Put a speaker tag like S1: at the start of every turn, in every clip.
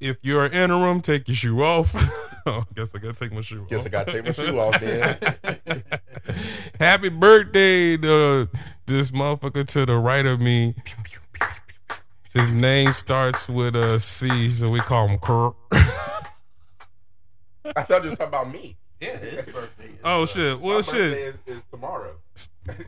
S1: if you're an interim, take your shoe off. oh, guess I gotta take my shoe
S2: Guess
S1: off.
S2: I gotta take my shoe off then.
S1: Happy birthday to this motherfucker to the right of me. His name starts with a C, so we call him Kirk.
S2: I thought you was talking about me.
S3: Yeah, his birthday. Is,
S1: oh
S3: uh,
S1: shit!
S2: My
S1: Well,
S2: birthday
S1: shit.
S2: is, is tomorrow.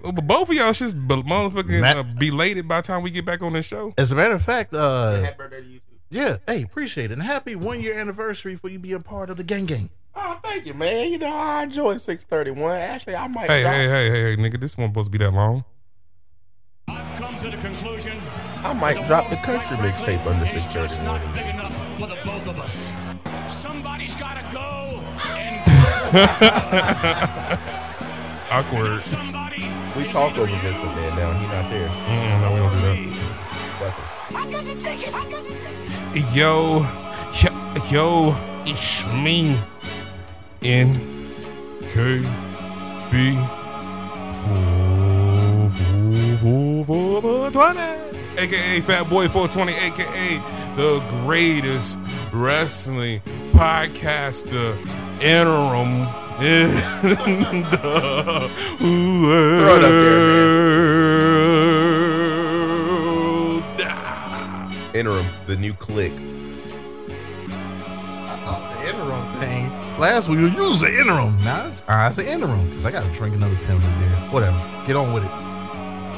S1: Well, but both of y'all shit's be- motherfucking
S4: Matt-
S1: uh, belated by the time we get back on this show.
S4: As a matter of fact, uh,
S2: Happy birthday to you too.
S4: Yeah, hey, appreciate it. And happy one year anniversary for you being part of the gang gang.
S2: Oh, thank you, man. You know I enjoy six thirty one. Actually, I might.
S1: Hey,
S2: drop,
S1: hey, hey, hey, hey, nigga! This one supposed to be that long.
S5: I've come to the conclusion.
S2: I might drop the country mixtape under six
S5: It's just not big enough for the both of us. Somebody's got to go and
S1: Awkward.
S5: somebody.
S2: We
S5: is
S2: talk over
S5: you
S2: Mr. Man now. He not there.
S1: Mm, no, we don't do that.
S2: Fuck
S5: I got to take it. I got to take it.
S1: Yo, yo, yo, it's me. N K B four four four four twenty, aka Fat Boy four twenty, aka the greatest wrestling podcaster interim in the world.
S2: Interim, the new click.
S4: Oh, the interim thing. Last week you was the interim. Now it's, uh, it's an interim because I got to drink another penalty beer. Whatever. Get on with it.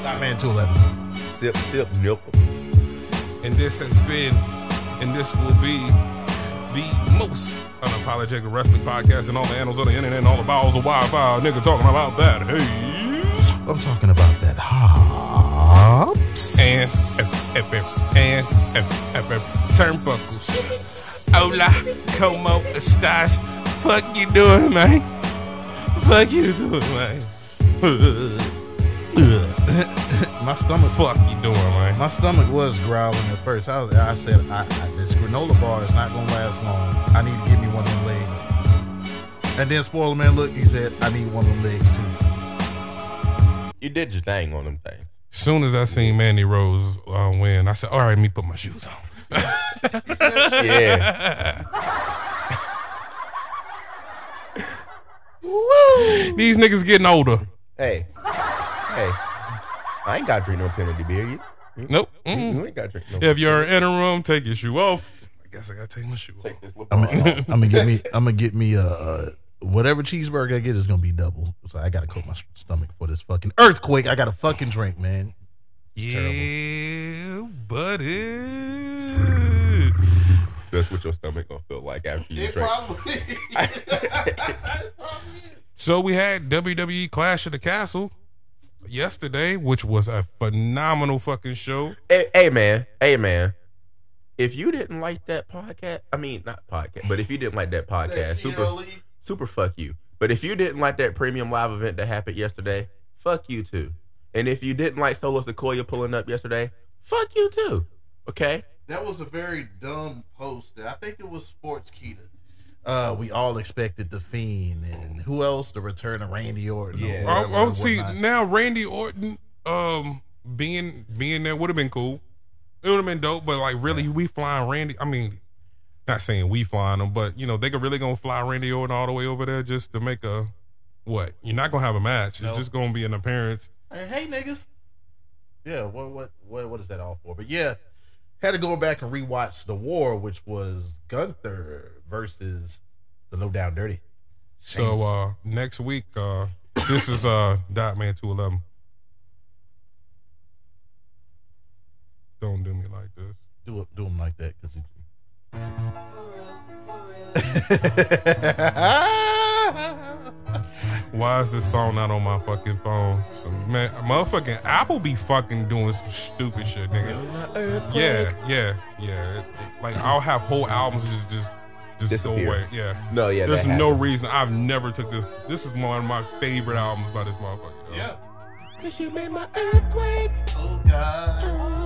S4: Stop man 211.
S2: Sip, sip, nipple.
S1: And this has been, and this will be the most unapologetic wrestling podcast and all the annals of the internet and all the balls of Wi-Fi. Nigga talking about that. Hey.
S4: I'm talking about that hops.
S1: And F, and F, F, turnbuckles. Hola, como estás? Fuck you doing, man? Fuck you doing, man?
S4: my stomach.
S1: Fuck you doing, man?
S4: My stomach was growling at first. I, was, I said, I, I, "This granola bar is not gonna last long. I need to give me one of them legs." And then spoiler man, look, he said, "I need one of them legs too."
S2: You did your thing on them things.
S1: Soon as I seen Mandy Rose uh, win, I said, "All right, me put my shoes on."
S2: Yeah. Woo.
S1: These niggas getting older.
S2: hey, hey. I ain't got to drink no penalty beer. You, you,
S1: Nope.
S2: you
S1: Mm-mm.
S2: ain't got to drink no.
S1: If you're in a room, take your shoe off. I guess I gotta take my shoe off.
S2: Take this
S4: I'm gonna,
S2: off.
S4: I'm gonna get me. I'm gonna get me a uh, whatever cheeseburger I get is gonna be double. So I gotta coat my stomach for this fucking earthquake. I got to fucking drink, man.
S1: Yeah, buddy.
S2: That's what your stomach gonna feel like after you drink. It probably.
S1: So we had WWE Clash of the Castle yesterday, which was a phenomenal fucking show.
S2: Hey, hey man, hey man. If you didn't like that podcast, I mean not podcast, but if you didn't like that podcast, super super fuck you. But if you didn't like that premium live event that happened yesterday, fuck you too. And if you didn't like Solo Sikoa pulling up yesterday, fuck you too. Okay?
S3: That was a very dumb post. I think it was Sportskeeda.
S4: Uh, we all expected the Fiend and who else? The return of Randy Orton. or
S2: Yeah.
S4: whatever
S1: Oh, oh
S4: and
S1: see now Randy Orton um being being there would have been cool. It would have been dope, but like really, we flying Randy. I mean, not saying we flying them, but you know they could really gonna fly Randy Orton all the way over there just to make a what? You're not gonna have a match.
S4: No.
S1: It's just gonna be an appearance.
S4: Hey, hey, niggas. Yeah, what, what what what is that all for? But yeah, had to go back and rewatch the war, which was Gunther versus the Low Down Dirty.
S1: So uh next week, uh this is uh Dot Man two eleven. Don't do me like this.
S4: do it, do them like that because.
S1: Why is this song not on my fucking phone? Some man, motherfucking Apple be fucking doing some stupid shit, nigga. Yeah, yeah, yeah. Like I'll have whole albums just just just go away. Yeah.
S2: No, yeah.
S1: There's no reason I've never took this. This is one of my favorite albums by this motherfucker.
S3: Yeah.
S2: Cause you made my earthquake.
S3: Oh God.
S2: Oh,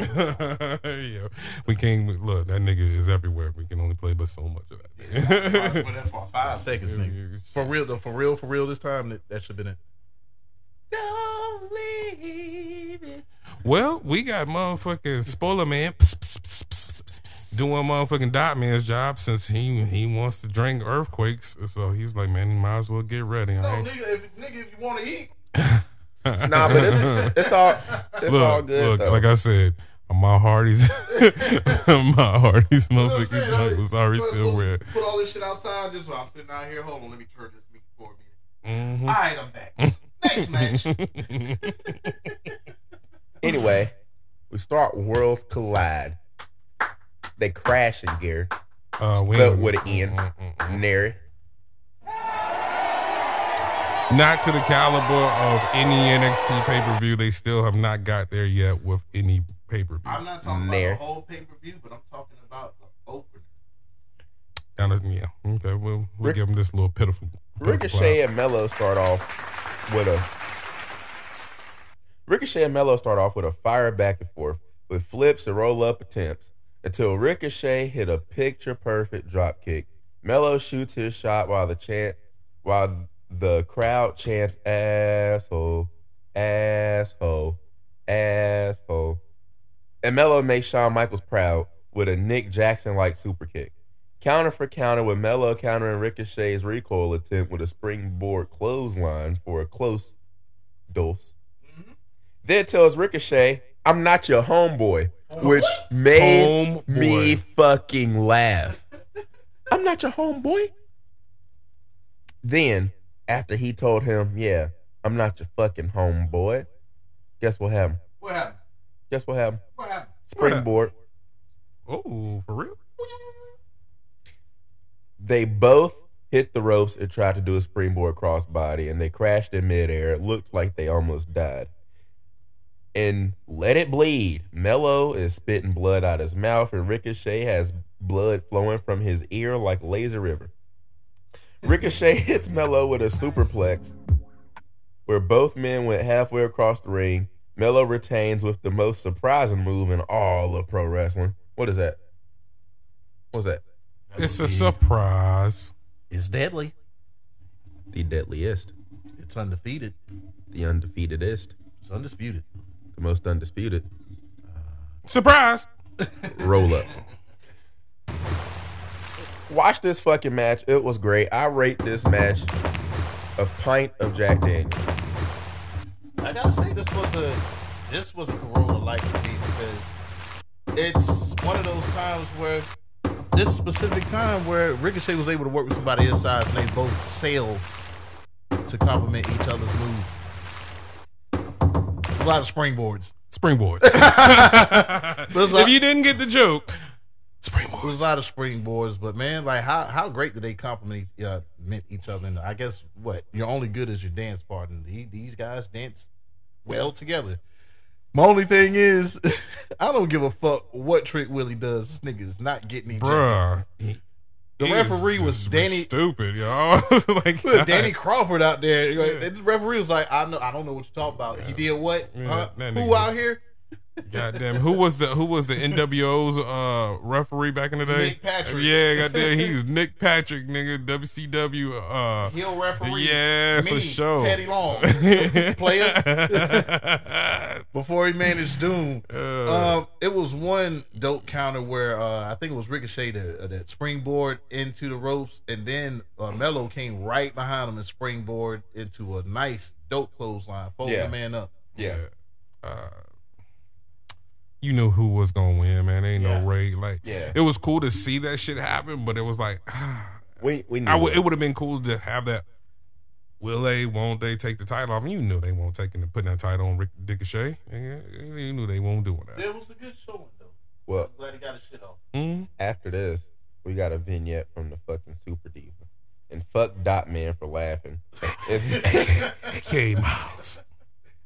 S1: yeah. We can't look. That nigga is everywhere. We can only play but so much of that. nigga.
S3: For that for
S4: Five seconds, nigga. For real, though, for real, for real. This time, that, that should have been it.
S2: Don't leave it.
S1: Well, we got motherfucking spoiler man. Psst, psst, doing motherfucking Dot Man's job since he he wants to drink earthquakes. So he's like, man, you might as well get ready.
S4: No,
S1: I ain't-
S4: nigga, if, nigga, if you want to eat,
S2: Nah, but it's, it's all it's
S1: look,
S2: all good.
S1: look,
S2: though.
S1: like I said, my Hardy's, my Hardy's
S4: You know what I'm
S1: motherfucking
S4: saying?
S1: junk was already still
S4: supposed
S1: red.
S4: Put all this shit outside. Just while I'm sitting out here. Hold on, let me turn this meat for a minute.
S1: Mhm.
S4: All right, I'm back. Next match.
S2: Anyway, we start Worlds Collide. They crash in gear.
S1: Uh, we
S2: But
S1: ain't-
S2: with an N.
S1: Mm.
S2: Nary.
S1: Not to the caliber of any NXT pay per view. They still have not got there yet with any pay per view.
S4: I'm not talking
S2: Nair.
S4: about the whole pay per view, but I'm talking about the opener.
S1: Down at- yeah, okay. We'll, we'll
S2: Rick-
S1: give them this little pitiful. pitiful
S2: Ricochet and Melo start off with a Ricochet and Melo start off with a fire back and forth with flips and roll up attempts until Ricochet hit a picture perfect drop kick. Melo shoots his shot while the chant while the crowd chants asshole, asshole, asshole. And Melo makes Shawn Michaels proud with a Nick Jackson like super kick. Counter for counter with Melo countering Ricochet's recoil attempt with a springboard clothesline for a close dose. Mm-hmm. Then tells Ricochet, I'm not your homeboy, which made
S1: Homeboy.
S2: me fucking laugh. I'm not your homeboy. Then, after he told him, yeah, I'm not your fucking homeboy, guess what happened?
S4: What happened?
S2: Guess what happened?
S4: What happened?
S2: Springboard.
S1: Oh, for real?
S2: They both hit the ropes and tried to do a springboard crossbody, and they crashed in midair. It looked like they almost died. And let it bleed. Melo is spitting blood out his mouth, and Ricochet has blood flowing from his ear like laser river. Ricochet hits Melo with a superplex, where both men went halfway across the ring. Melo retains with the most surprising move in all of pro wrestling. What is that? What's that?
S1: It's a surprise.
S6: It's deadly.
S2: The deadliest,
S6: It's undefeated.
S2: the undefeatedest,
S6: It's undisputed.
S2: the most undisputed.
S1: Uh, surprise!
S2: Roll up. Watch this fucking match. It was great. I rate this match a pint of Jack Daniels.
S6: I gotta say this was a this was a Corona like to me because it's one of those times where this specific time where Ricochet was able to work with somebody his size and they both sail to complement each other's moves. It's a lot of springboards. Springboards.
S1: If you didn't get the joke,
S6: there's
S1: was
S6: a lot of springboards, but man, like how how great did they compliment uh, each other? And I guess what you're only good as your dance partner. The- These guys dance well together. My only thing is, I don't give a fuck what Trick Willie does. This nigga is not getting.
S1: Bruh. he-
S6: The
S1: he
S6: referee was Danny-
S1: Stupid, y'all. like,
S6: Look, Danny Crawford out there. like,
S1: Yeah.
S6: The referee was like, I know, I don't know what you're talking about. He did what?
S1: Yeah,
S6: huh? Who out here?
S1: Goddamn, who was the who was the NWO's uh referee back in the day?
S6: Nick Patrick.
S1: Yeah, goddamn, he's Nick Patrick, nigga, WCW. Uh,
S6: Heel referee.
S1: yeah,
S6: Me,
S1: for sure.
S6: Teddy Long, player. Before he managed Doom.
S1: Uh,
S6: Um, it was one dope counter where uh, I think it was Ricochet that, uh, that springboard into the ropes, and then uh, Melo came right behind him and springboard into a nice dope clothesline, folding
S2: Yeah.
S6: the man up.
S2: Yeah.
S1: uh, you knew who was gonna win, man. Ain't
S6: Yeah.
S1: no raid. Like,
S2: Yeah.
S1: it was cool to see that shit happen, but it was like,
S2: We we knew
S1: I w-
S2: it.
S1: it would have been cool to have that. Will they? Won't they take the title off? You knew they won't take and putting that title on Rick Ricochet. Yeah, You knew they won't do that.
S4: It was a good showing though.
S2: Well,
S4: I'm glad he got his shit off.
S1: Mm.
S2: after this, we got a vignette from the fucking Super Diva. And fuck Dot Man for laughing. If-
S1: K Miles.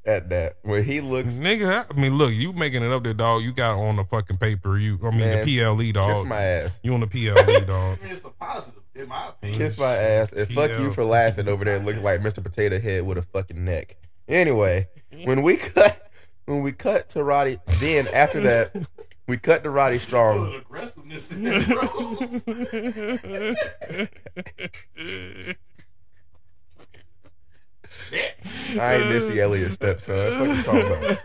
S2: At that. When he looks
S1: Nigga, I mean, look, you making it up there, dog. You got on the fucking paper. You, I mean,
S2: Man,
S1: the PLE, dog.
S2: kiss my ass.
S1: You on the PLE, dog.
S4: I mean, it's a positive in my opinion.
S2: Kiss my ass. And fuck you for laughing over there looking like Mr. Potato Head with a fucking neck. Anyway, when we cut when we cut to Roddy then after that we cut to Roddy Strong.
S4: aggressiveness in there, bro.
S2: I ain't Missy Elliott stepson. Fuck you talking about.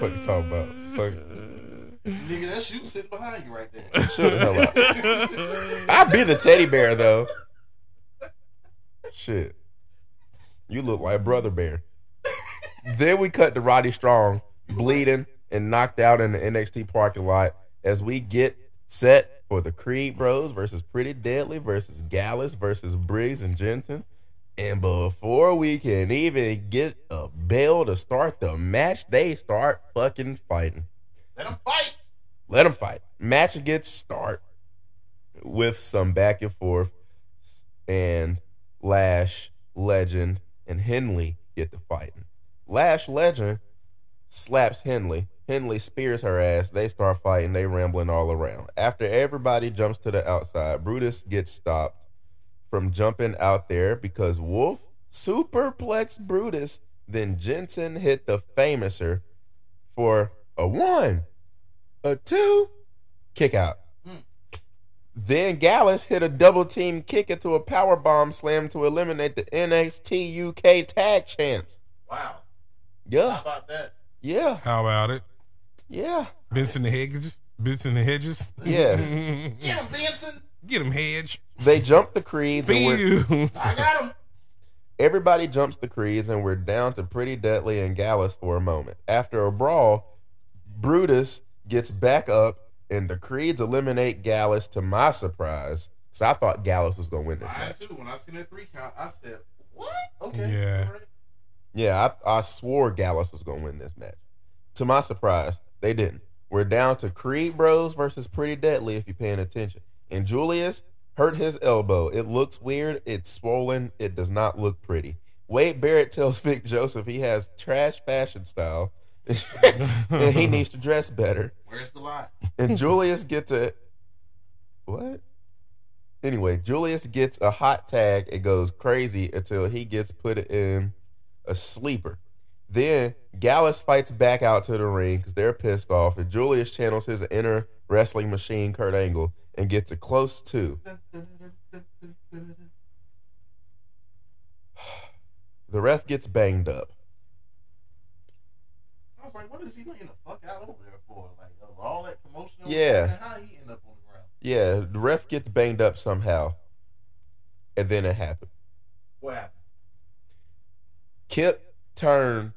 S2: Fuck you talking about. Fuck.
S4: Nigga, that's you sitting behind you right there.
S2: Shut the hell up. I'd be the teddy bear though. Shit. You look like Brother Bear. then we cut to Roddy Strong, bleeding and knocked out in the NXT parking lot as we get set for the Creed Bros versus Pretty Deadly versus Gallus versus Briggs and Jensen. And before we can even get a bell to start the match, they start fucking fighting.
S4: Let them fight.
S2: Let them fight. Match gets start with some back and forth, and Lash, Legend, and Henley get to fighting. Lash, Legend slaps Henley. Henley spears her ass. They start fighting. They rambling all around. After everybody jumps to the outside, Brutus gets stopped from jumping out there because Wolf superplex Brutus. Then Jensen hit the famouser for a one, a two, kick out. Then Gallus hit a double team kick into a power bomb slam to eliminate the NXT UK tag champs.
S4: Wow.
S2: Yeah.
S4: How about that?
S2: yeah,
S1: How about it?
S2: yeah,
S1: Benson the Hedges. Benson the Hedges.
S2: yeah.
S4: Get him, Benson.
S1: Get him, Hedge.
S2: They jump the creeds. And we're,
S4: I got him.
S2: everybody jumps the creeds, and we're down to Pretty Deadly and Gallus for a moment. After a brawl, Brutus gets back up, and the creeds eliminate Gallus. To my surprise, because I thought Gallus was gonna win this
S4: I
S2: match.
S4: too. When I seen that three count, I said, "What? Okay."
S1: Yeah.
S4: all right.
S2: Yeah, I, I swore Gallus was going to win this match. To my surprise, they didn't. We're down to Creed Bros versus Pretty Deadly if you're paying attention. And Julius hurt his elbow. It looks weird. It's swollen. It does not look pretty. Wade Barrett tells Vic Joseph he has trash fashion style and he needs to dress better.
S4: Where's the lie?
S2: And Julius gets a what? Anyway, Julius gets a hot tag. It goes crazy until he gets put in a sleeper. Then Gallus fights back out to the ring because they're pissed off, and Julius channels his inner wrestling machine, Kurt Angle, and gets a close two. The ref gets banged up.
S4: I was like, "What is he laying the fuck out over there for? Like over all that commotion?
S2: Yeah.
S4: happening, How he end up on the ground?
S2: Yeah, the ref gets banged up somehow, and then it happened.
S4: What happened?
S2: Kip turned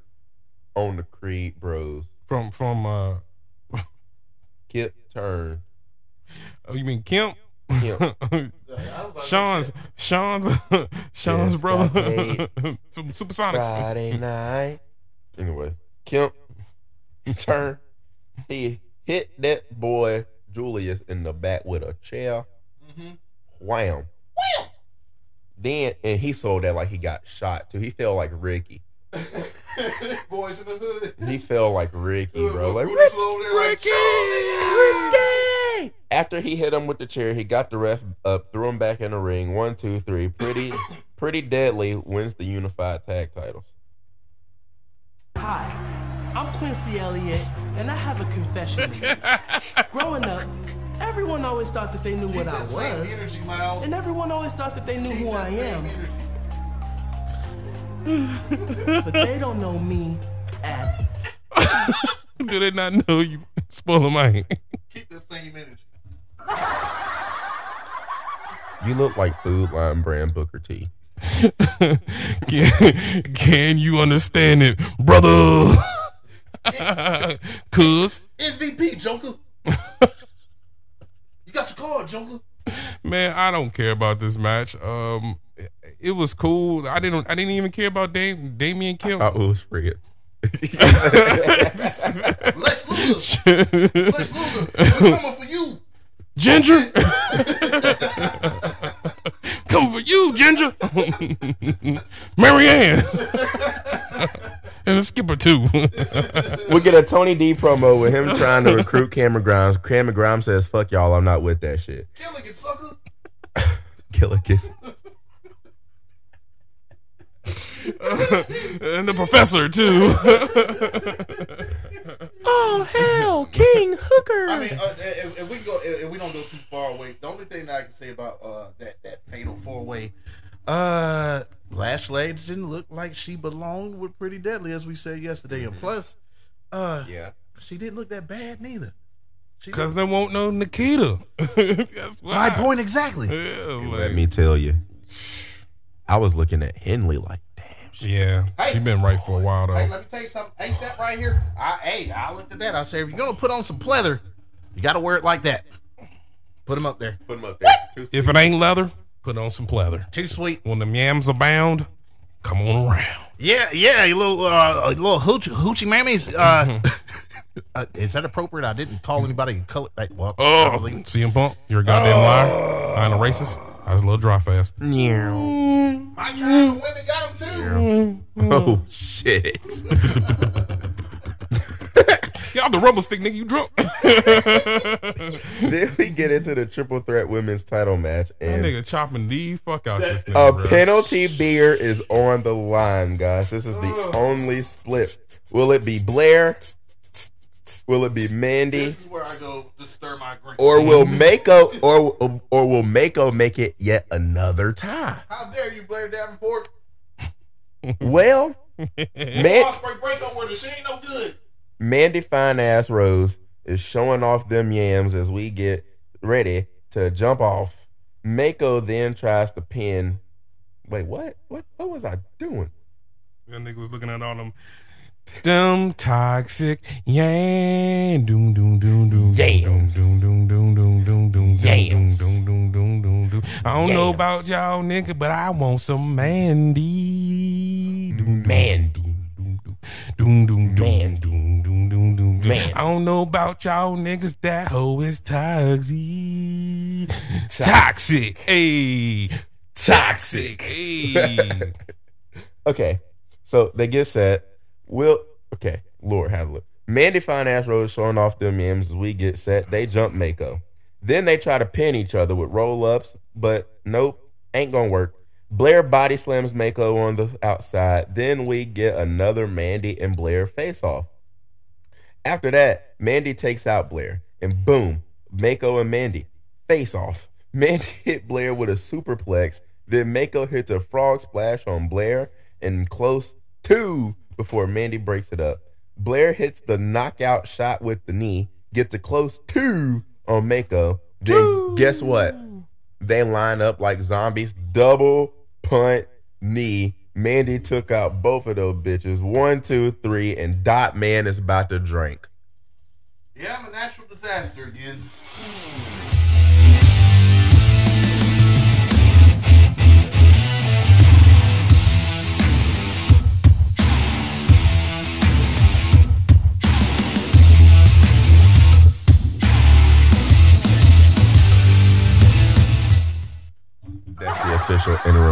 S2: on the Creed Bros.
S1: From from uh
S2: Kip turned.
S1: oh you mean Kemp?
S2: Kemp.
S4: I was
S1: Sean's Sean's Sean's brother. Some supersonics.
S2: Friday night. Anyway, Kemp turned. He hit that boy Julius in the back with a chair.
S4: Mhm.
S2: Wham. Wham. Then and he sold that like he got shot too. He felt like Ricky.
S4: Boys in the hood.
S2: He felt like Ricky, bro. Like
S4: Brutus over there like,
S2: Ricky! After he hit him with the chair, he got the ref up, threw him back in the ring. One, two, three. Pretty, pretty deadly wins the unified tag titles.
S7: Hi, I'm Quincy Elliott, and I have a confession. Growing up, everyone always thought that they knew what I was,
S4: energy,
S7: and everyone always thought that they knew
S4: Keep
S7: who I am.
S4: energy.
S7: But they don't know me at
S1: Do they not know you spoiling my
S4: Keep that same energy.
S2: You look like Food Lion brand Booker T.
S1: can, can you understand it, brother? Cuz
S4: MVP, Joker. you got your card, Joker.
S1: man, I don't care about this match. Um it, it was cool. I didn't I didn't even care about Dam- Damian Kemp.
S2: Oh, it was Fred.
S4: Lex Luger. Lex Luger. We're coming for you.
S1: Ginger. Come for you, Ginger. Marianne. and the skipper too.
S2: we get a Tony D promo with him trying to recruit Cameron Grimes. Cameron Grimes says, "Fuck y'all, I'm not with that shit."
S4: Gilligan, sucker.
S2: Gilligan.
S1: and the professor too.
S2: Oh hell, King Hooker.
S4: I mean, uh, if, if we go, if, if we don't go too far away, the only thing that I can say about uh, that that fatal four way, uh, Lash Lady didn't look like she belonged with Pretty Deadly, as we said yesterday, and plus, uh,
S2: yeah.
S4: she didn't look that bad neither.
S1: Because there won't no Nikita.
S4: My point exactly.
S1: Yeah, like-
S2: Let me tell you, I was looking at Henley like, damn.
S1: Yeah.
S4: Hey.
S1: she been right for a while though.
S4: Hey, let me tell you something. ASAP right here. I, hey, I looked at that. I said, if you're gonna put on some pleather, you got to wear it like that. Put them up there.
S2: put them up there.
S1: If it ain't leather, put on some pleather.
S4: Too sweet.
S1: When the yams abound, come on around.
S4: Yeah, yeah. You little, uh, a little hoochie, hoochie mammies. Uh, uh, is that appropriate? I didn't call anybody color. Like, well,
S1: Oh,
S4: probably.
S1: CM Punk, you're a goddamn liar. I ain't a racist. I was a little dry fast.
S4: my kind of women got them too.
S2: Oh shit!
S1: Y'all the rumble stick, nigga. You drunk?
S2: then we get into the triple threat women's title match,
S1: that
S2: and
S1: nigga chopping the fuck out this nigga,
S2: a
S1: bro.
S2: penalty beer is on the line, guys. This is the only split. Will it be Blair? Will it be Mandy?
S4: This is where I go to stir my drink.
S2: Or will Mako or or will Mako make it yet another time?
S4: How dare you, Blair Davenport?
S2: Well, Man,
S4: Osprey break up her. She ain't no good.
S2: Mandy Fine Ass Rose is showing off them yams as we get ready to jump off. Mako then tries to pin. Wait, what? What? What was I doing?
S1: That nigga was looking at all them. Them toxic yeah, doom doom doom doom
S2: Yams.
S1: doom doom doom doom doom doom doom
S2: Yams.
S1: doom doom doom doom doom. I don't know about y'all nigga, but I want some Mandy. Doom, doom,
S2: Mandy.
S1: Doom doom doom doom doom doom doom doom doom. I don't know about y'all niggas. That hoe is toxic. Toxic. Hey. Toxic. Hey.
S2: Okay, so they get set. Will okay, Lord have a look. Mandy Fine Ass Rose showing off them yams as we get set. They jump Mako. Then they try to pin each other with roll ups, but nope, ain't gonna work. Blair body slams Mako on the outside. Then we get another Mandy and Blair face off. After that, Mandy takes out Blair, and boom, Mako and Mandy face off. Mandy hit Blair with a superplex. Then Mako hits a frog splash on Blair and close two before Mandy breaks it up. Blair hits the knockout shot with the knee, gets a close two on Mako. Then guess what? They line up like zombies, double punt knee. Mandy took out both of those bitches. One, two, three, and Dot Man is about to drink.
S4: Yeah, I'm a natural disaster again.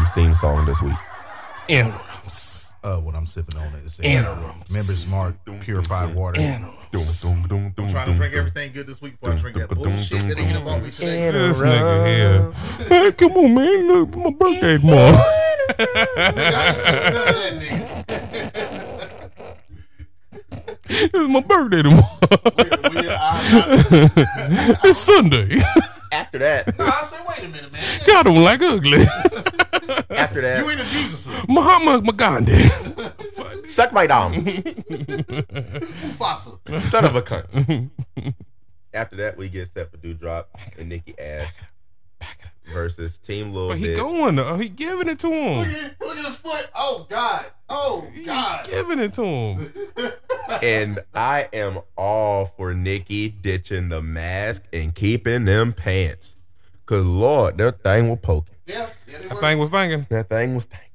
S2: Theme song this week.
S1: Interims.
S4: Uh, what I'm sipping on is
S1: Interims.
S4: Members Mark purified water.
S1: Interims.
S4: I'm trying to drink everything good this week before I drink that bullshit that ain't about me today.
S1: This nigga here. Hey, come on, man. Look, my birthday tomorrow. it's my birthday tomorrow. it's Sunday.
S2: After that,
S4: I say, wait a minute, man.
S1: God don't like ugly.
S2: after that,
S4: You ain't a Jesus.
S1: Muhammad Gandhi.
S2: suck my dom,
S4: Mufasa.
S2: son of a cunt. after that, we get set for Doudrop and Nikki Ash versus Team Lil
S1: But he
S2: Bit.
S1: going though. He giving it to
S4: Look
S1: him.
S4: at, look at his foot. Oh, God. Oh,
S1: He's
S4: God.
S1: giving it to him.
S2: and I am all for Nikki ditching the mask and keeping them pants. Cause Lord, that thing will poking.
S4: Yeah, yeah,
S1: That
S4: were.
S1: thing was thinking.
S2: That thing was thinking.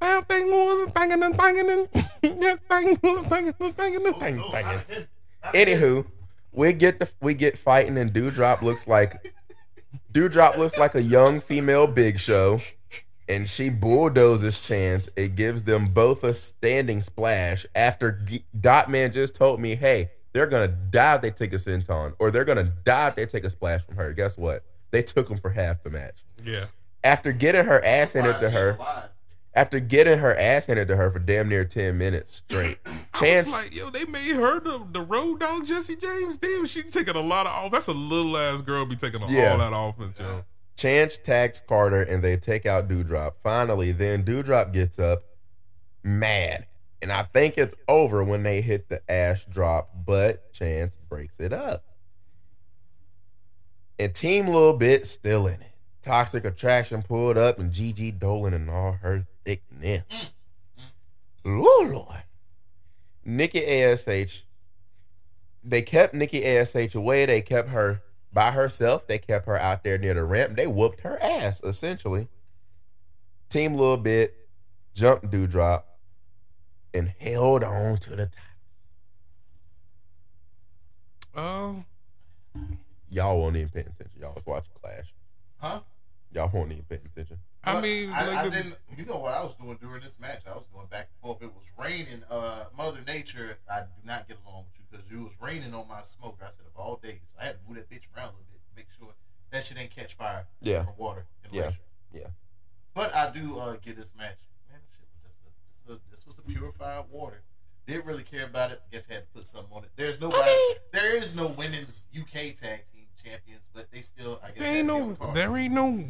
S1: That thing was thinking and thinking and that thing was thinking and thinking and
S2: Thing,
S4: Oh,
S2: thinking.
S4: I did- I did.
S2: Anywho, we get the we get fighting and Doudrop looks like Doudrop looks like a young female Big Show, and she bulldozes Chance. It gives them both a standing splash after G- Dot Man just told me, "Hey, they're gonna die if they take a senton, or they're gonna die if they take a splash from her." Guess what? They took them for half the match.
S1: Yeah.
S2: After getting her ass handed to her, after getting her ass handed to her for damn near ten minutes straight,
S1: I
S2: Chance
S1: was like, yo, they made her the, the road dog Jesse James. Damn, she taking a lot of off. That's a little ass girl be taking
S2: Yeah.
S1: all that offense, yo.
S2: Chance tags Carter and they take out Doudrop. Finally, then Doudrop gets up mad. And I think it's over when they hit the ash drop, but Chance breaks it up. And Team Little Bit still in it. Toxic Attraction pulled up and Gigi Dolan and all her thickness. Lord, Lord. Nikki ASH. They kept Nikki ASH away. They kept her by herself. They kept her out there near the ramp. They whooped her ass, essentially. Team Little Bit jumped Doudrop and held on to the top.
S1: Oh.
S2: Y'all won't even pay attention. Y'all was watching Clash.
S4: Huh?
S2: Y'all won't even pay attention.
S1: I
S4: But
S1: mean,
S4: I,
S1: like
S4: I
S1: the-
S4: didn't. You know what I was doing during this match? I was going back and forth. It was raining. Uh, Mother Nature, I do not get along with you because it was raining on my smoker. I said of all days, I had to move that bitch around a little bit, make sure that shit ain't catch fire.
S2: Yeah.
S4: from water. In the
S2: Yeah.
S4: restroom.
S2: Yeah.
S4: But I do uh, get this match. Man, this shit was just a, this, was a, this was a purified water. Didn't really care about it. Guess had to put something on it. There's nobody. there is no women's UK tag team champions, but they still. I guess
S1: there ain't
S4: to be on
S1: no,
S4: the
S1: there ain't no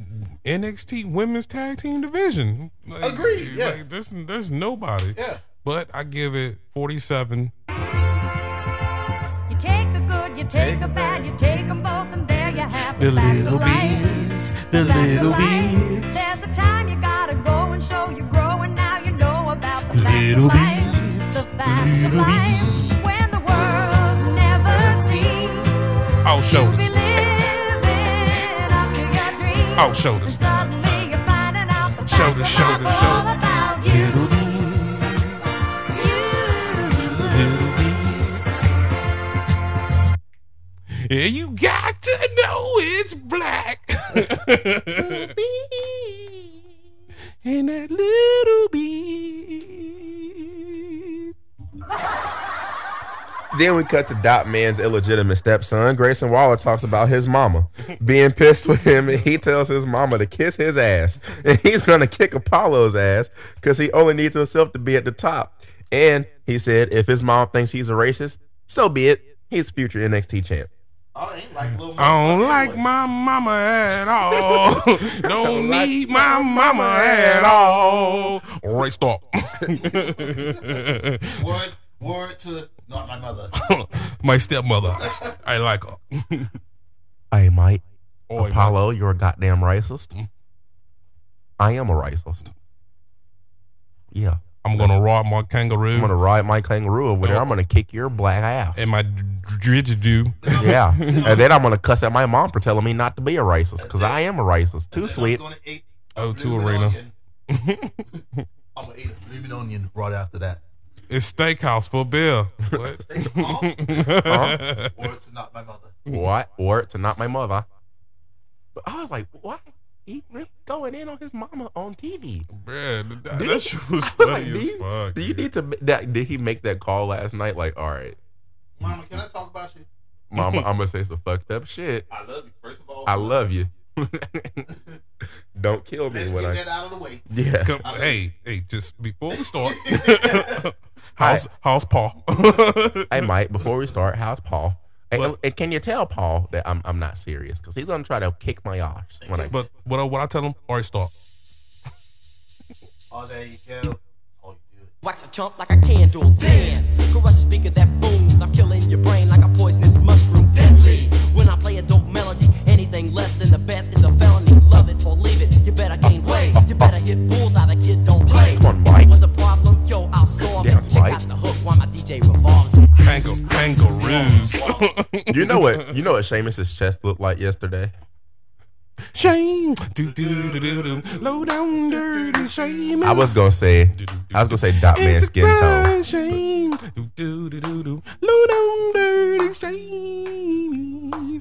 S1: NXT women's tag team division. Like,
S4: Agreed, yeah.
S1: Like, there's, there's nobody.
S4: Yeah.
S1: But I give it 47.
S8: You take the good, you take the bad, you take them both, and there you have
S6: The
S8: the
S6: little
S8: of
S6: bits, the
S8: The
S6: little
S8: life.
S6: bits.
S8: There's a time you gotta go and show you grow, and now you know about the
S6: Little
S8: of life.
S6: bits,
S8: The facts of
S6: little
S8: life.
S6: bits.
S8: When the world never seems
S1: Oh,
S8: to
S1: shoulders. Oh, shoulders.
S8: And suddenly you're finding out the
S1: Shoulders, shoulders,
S8: of life are
S1: shoulders.
S8: you.
S6: Little bits, little
S1: you got to know it's black. and that little bit.
S2: Then we cut to Dot Man's illegitimate stepson. Grayson Waller talks about his mama being pissed with him, and he tells his mama to kiss his ass, and he's gonna kick Apollo's ass because he only needs himself to be at the top. And he said, if his mom thinks he's a racist, so be it. He's future NXT champ.
S4: I like
S1: I don't like
S4: anyway.
S1: my mama at all. don't
S2: like
S1: need my mama at all. all. Right, stop.
S4: Word, word to not my mother.
S1: my stepmother. I like her.
S2: Hey, Mike.
S1: Oi,
S2: Apollo, you're a goddamn racist. Mm. I am a racist. Yeah.
S1: I'm gonna ride my kangaroo
S2: I'm gonna ride my kangaroo over there. I'm gonna kick your black ass.
S1: and my dridgeridoo.
S2: yeah. and then I'm gonna cuss at my mom for telling me not to be a racist because I am a racist. Too sweet.
S4: I'm
S1: Oh,
S4: a
S1: to
S4: blooming
S1: Arena.
S4: I'm gonna eat a blooming onion right after that.
S1: It's steakhouse for Bill. What?
S4: Steak and mom, to not my mother.
S2: What? Or to not my mother. But I was like, why? He really going in on his mama on TV.
S1: Bruh, that,
S2: Did
S1: that
S2: he-
S1: shit was
S2: I was like,
S1: funny
S2: do
S1: as
S2: you,
S1: fuck.
S2: do you need to? That, did he make that call last night? Like, all right,
S4: Mama, can I talk about you?
S2: mama, I'm gonna say some fucked up shit.
S4: I love you. First of all,
S2: I love you. Don't kill me
S4: Let's
S2: when
S4: get
S2: I.
S4: that out of the way.
S2: Yeah.
S1: Come, hey, hey, just before we start, house, house, Paul.
S2: Hey, Mike. Before we start, how's Paul? And,
S1: What?
S2: and can you tell Paul that I'm I'm not serious because he's gonna try to kick my ass when I.
S1: but what, I- what I tell him? All right, start.
S4: Oh, there you go. Oh, you good.
S9: Wax a chump like a candle, dance. Caress a speaker that booms. I'm killing your brain like a the best is a felony. Love it or leave it. You better gain weight. You better hit bullseye. The kid don't play.
S2: Come on, Mike.
S9: What's the problem? Yo, I'll solve
S2: Down,
S9: it. Check
S2: Mike.
S9: out the hook while my DJ revolves.
S1: Kango, kangaroos.
S2: You know what? You know what Seamus's chest looked like yesterday.
S1: Shame. Do, do, do, do, do. Low down, dirty shame.
S2: I was gonna say, I was gonna say Dot Man skin tone.
S1: shame. Do, do, do, do, do. Low down, dirty shame.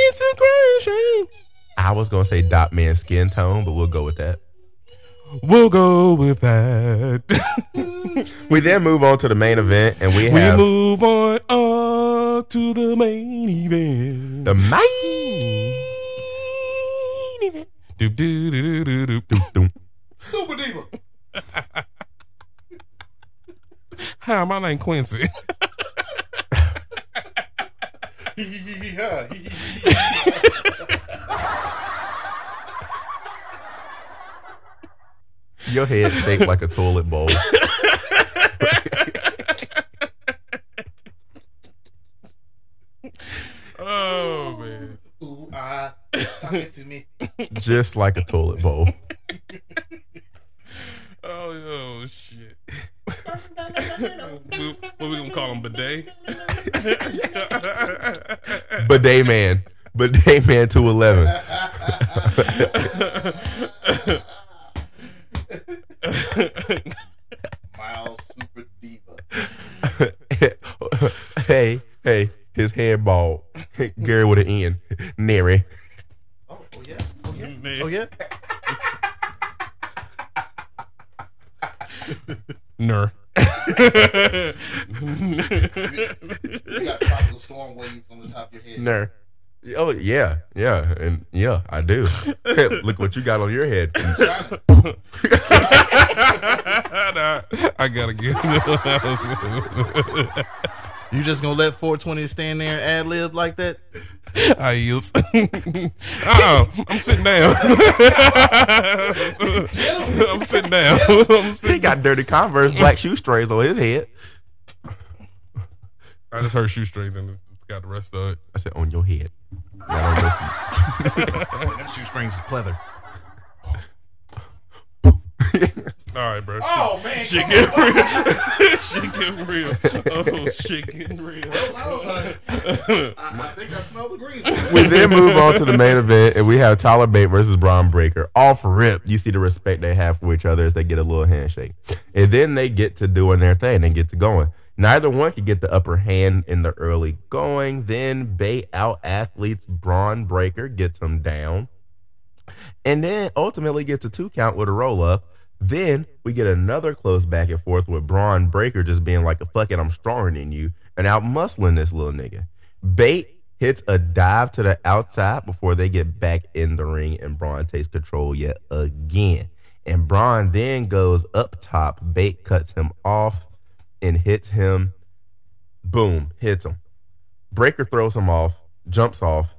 S1: It's a.
S2: I was gonna say Dot Man skin tone, but we'll go with that.
S1: We'll go with that.
S2: We then move on to the main event, and we
S1: we move on up to the main event.
S2: the main event.
S1: Do, do, do, do, do, do.
S2: Dum.
S4: Super Diva.
S1: Hi, my name Quincy.
S2: Your head shaped like a toilet bowl.
S1: oh man.
S4: Ooh, Uh, suck it to me.
S2: just like a toilet bowl.
S1: Oh, oh shit. We, what we gonna call him, bidet?
S2: Bidet man. Bidet man 211.
S4: Miles Super Diva.
S2: hey, hey, his head bald. Gary with an N. Nary.
S4: Oh, oh yeah. Oh yeah.
S1: Mm,
S4: oh yeah. You got tropical storm waves on the top of your head.
S2: Ner. Oh yeah, yeah, and yeah, I do. Look what you got on your head.
S1: Nah, I gotta get.
S6: You just gonna let 420 stand there and ad lib like that?
S1: I use. uh-uh, I'm sitting down. I'm sitting down. I'm
S2: he
S1: sitting.
S2: got dirty Converse black shoe shoestrings on his head.
S1: I just heard shoe shoestrings and got the rest of it.
S2: I said on your head, not on your feet.
S6: Them shoestrings is pleather.
S1: All right, bro.
S4: Oh man.
S1: Shit
S4: come
S1: get
S4: on.
S1: real. shit getting real. Oh, shit getting real.
S4: I, was like, I, I think I smell the green.
S2: we then move on to the main event, and we have Tyler Bate versus Bron Breakker. Off rip, you see the respect they have for each other as they get a little handshake, and then they get to doing their thing. and get to going. Neither one could get the upper hand in the early going. Then Bate out athletes Bron Breakker, gets him down, and then ultimately gets a two count with a roll up. Then we get another close back and forth with Bron Breakker just being like, "Fuck it, I'm stronger than you," and out muscling this little nigga. Bate hits a dive to the outside before they get back in the ring, and Bron takes control yet again. And Bron then goes up top. Bate cuts him off and hits him. Boom, hits him. Breakker throws him off, jumps off,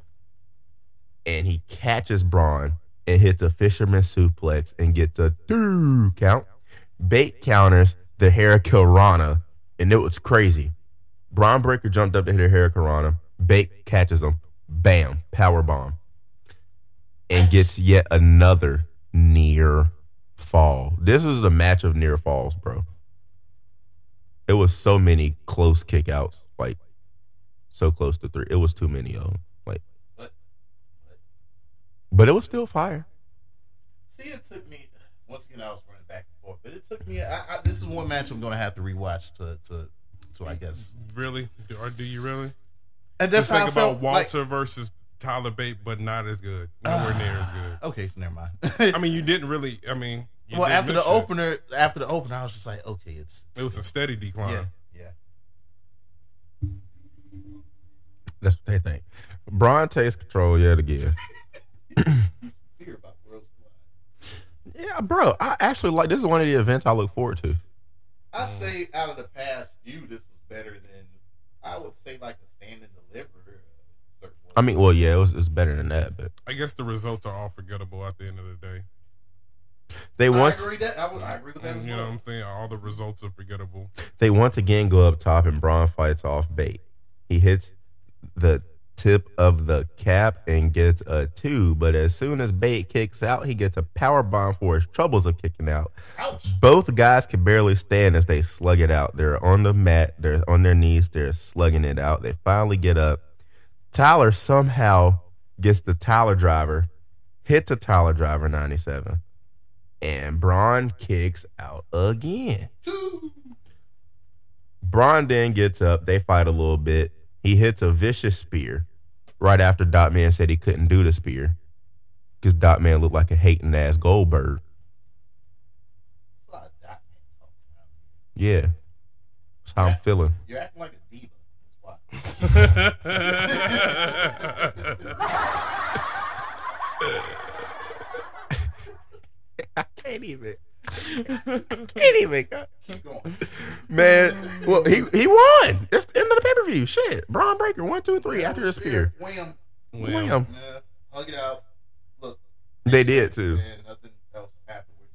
S2: and he catches Bron and hits a fisherman suplex and gets a two count. Bate counters the Hurricanrana, and it was crazy. Bron Breakker jumped up to hit a Hurricanrana. Bate catches him. Bam, power bomb, and gets yet another near fall. This is a match of near falls, bro. It was so many close kickouts, like so close to three. It was too many of them,
S4: But
S2: it was still fire.
S4: See, it took me. Once again, I was running back and forth, but it took me. I, I, this is one match I'm gonna have to rewatch to to to I guess.
S1: Really? Or do you really?
S4: And that's
S1: Just
S4: how I
S1: think about
S4: felt. Like,
S1: Walter versus Tyler Bate, but not as good. Nowhere near as good.
S4: Ah, okay, so never mind.
S1: I mean, you didn't really. I mean, you
S4: well, after the
S1: miss it.
S4: opener, after the opener, I was just like, okay, it's
S1: it was a steady decline.
S4: yeah, yeah.
S2: That's what they think. Bron takes control yet again. Yeah, bro. I actually like this is one of the events I look forward to.
S4: I say out of the past few, this was better than I would say like a stand and deliver.
S2: I mean, well, yeah, it was it's better than that, but
S1: I guess the results are all forgettable at the end of the day.
S2: they
S4: I
S2: want
S4: agree that I, would, I agree with that as
S1: You know what. I'm saying? All the results are forgettable.
S2: they once again go up top and Bron fights off Bate. He hits the tip of the cap and gets a two, but as soon as Bate kicks out, he gets a power bomb for his troubles of kicking out.
S4: Ouch!
S2: Both guys can barely stand as they slug it out. They're on the mat, they're on their knees, they're slugging it out. They finally get up. Tyler somehow gets the Tyler driver, hits a Tyler driver 97, and Bron kicks out again. Bron then gets up. They fight a little bit. He hits a vicious spear right after Dot Man said he couldn't do the spear because Dot Man looked like a hating ass Goldberg.
S4: It's a lot of dot man talking around.
S2: Yeah. That's how I'm feeling.
S4: You're acting like a diva. That's why.
S2: I can't even. can't even.
S4: Keep going.
S2: Man, well, he he won. That's the end of the pay per view. Shit. Bron Breakker, one, two, three after the spear.
S4: Wham.
S1: Well,
S2: Wham.
S4: Yeah. Hug it out. Look.
S2: They did too.
S4: And nothing else afterwards.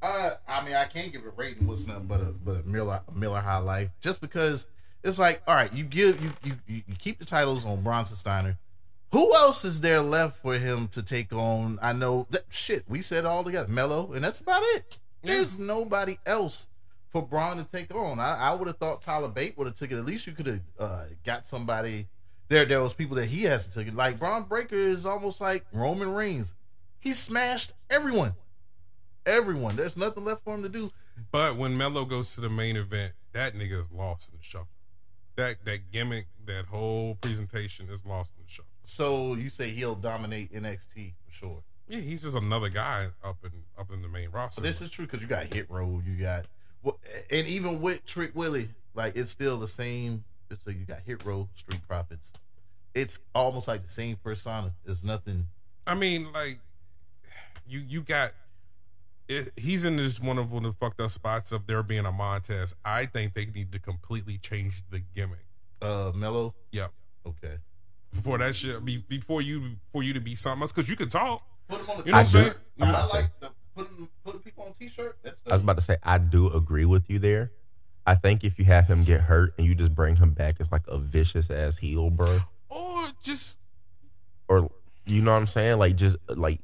S4: Uh, I mean, I can't give it a rating. What's nothing but a but a Miller Miller High Life, just because it's like, all right, you give you you you you keep the titles on Bronson Steiner, Who else is there left for him to take on? I know that shit. We said it all together, Melo, and that's about it. There's nobody else for Bron to take on. I, I would have thought Tyler Bate would have took it. At least you could have uh, got somebody. There, there was people that he hasn't taken. Like Bron Breakker is almost like Roman Reigns. He smashed everyone, everyone. There's nothing left for him to do.
S1: But when Melo goes to the main event, that nigga is lost in the shuffle. That that gimmick, that whole presentation is lost in the shuffle.
S4: So you say he'll dominate NXT for sure.
S1: Yeah, he's just another guy up in up in the main roster.
S4: So this is true because you got Hit Row, you got, and even with Trick Willie, like it's still the same. So you got Hit Row, Street Profits. It's almost like the same persona. There's nothing.
S1: I mean, like you you got. It, he's in this one of one of the fucked up spots of there being a Montez. I think they need to completely change the gimmick.
S4: Uh, Melo.
S1: Yep.
S4: Okay.
S1: Before that shit, be, before you for you to be something else, because you can talk.
S4: Put him on the
S1: You know what I'm saying?
S2: I'm
S4: I
S2: not saying-
S4: like the putting putting people on T-shirt. That's
S2: I was about to say I do agree with you there. I think if you have him get hurt and you just bring him back as like a vicious ass heel, bro,
S1: Or just
S2: or you know what I'm saying, like just like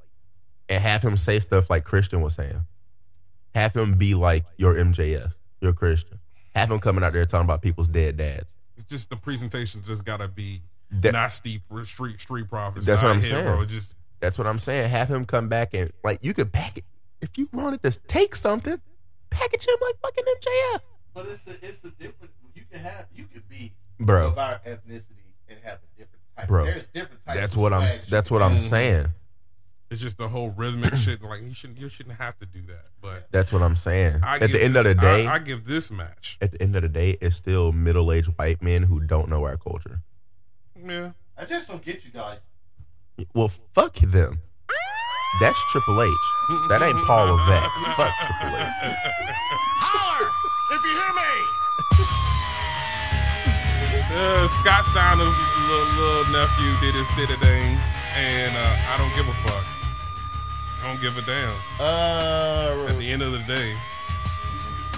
S2: and have him say stuff like Christian was saying. Have him be like your MJF, your Christian. Have him coming out there talking about people's dead dads.
S1: it's just the presentation just gotta be
S2: That-
S1: not steep street street profits.
S2: That's what I'm saying.
S1: bro. Just
S2: That's what I'm saying. Have him come back and like you could pack it. If you wanted to take something, package him like fucking MJF,
S4: But it's a, it's a different. You can have you could be
S2: bro.
S4: of our ethnicity and have a different type.
S2: Bro,
S4: There's different types.
S2: That's
S4: of
S2: what I'm. That's what I'm
S4: mm-hmm.
S2: saying.
S1: it's just the whole rhythmic shit. Like you shouldn't you shouldn't have to do that. But
S2: That's what I'm saying.
S1: I
S2: At the end of the day,
S1: I, I give this match.
S2: at the end of the day, it's still middle aged white men who don't know our culture.
S1: Yeah,
S4: I just don't get you guys.
S2: Well, fuck them. That's Triple H. That ain't Paul Levesque. fuck Triple H.
S5: Holler if you hear me.
S1: uh, Scott Steiner's little, little nephew did his did a thing, and uh, I don't give a fuck. I don't give a damn.
S4: Uh,
S1: At the end of the day,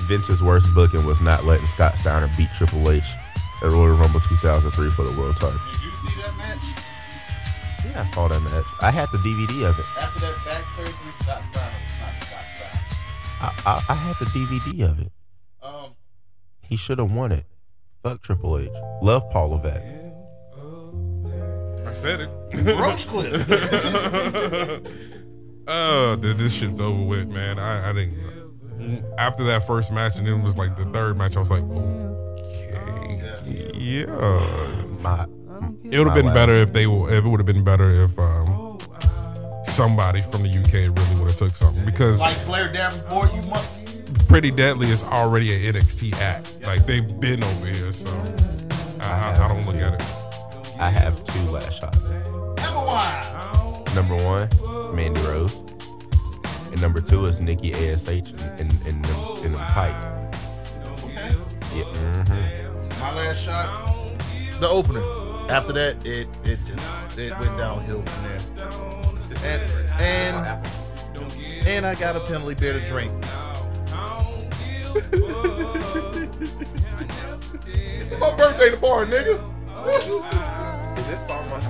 S2: Vince's worst booking was not letting Scott Steiner beat Triple H at Royal Rumble 2003 for the world title.
S4: did you see that match?
S2: Yeah, I saw that match. I had the DVD of it.
S4: After that back surgery, Scott Steiner was not Scott Steiner.
S2: I, I, I had the DVD of it.
S4: Um,
S2: He should have won it. Fuck Triple H. Love Paul Levesque.
S1: I said it.
S4: Roach clip.
S1: oh, th- this shit's over with, man. I, I didn't. After that first match, and then it was like the third match, I was like, okay, yeah.
S2: My,
S1: It would have been
S2: last-
S1: better if they. w- If it would have been better if um, somebody from the UK really would have took something because
S4: like Blair Davenport, you must.
S1: Pretty Deadly is already an NXT act. Like they've been over here, so I, I, I don't look at it.
S2: I have two last shots.
S4: Number one.
S2: Number one, Mandy Rose. And number two is Nikki ASH in, in, in, them, in them tights.
S4: Okay.
S2: Yeah, mhm.
S4: My last shot, the opener. After that, it it just it went downhill from there. And and, and I got a penalty beer to drink. it's my birthday tomorrow, nigga.
S2: Is this song on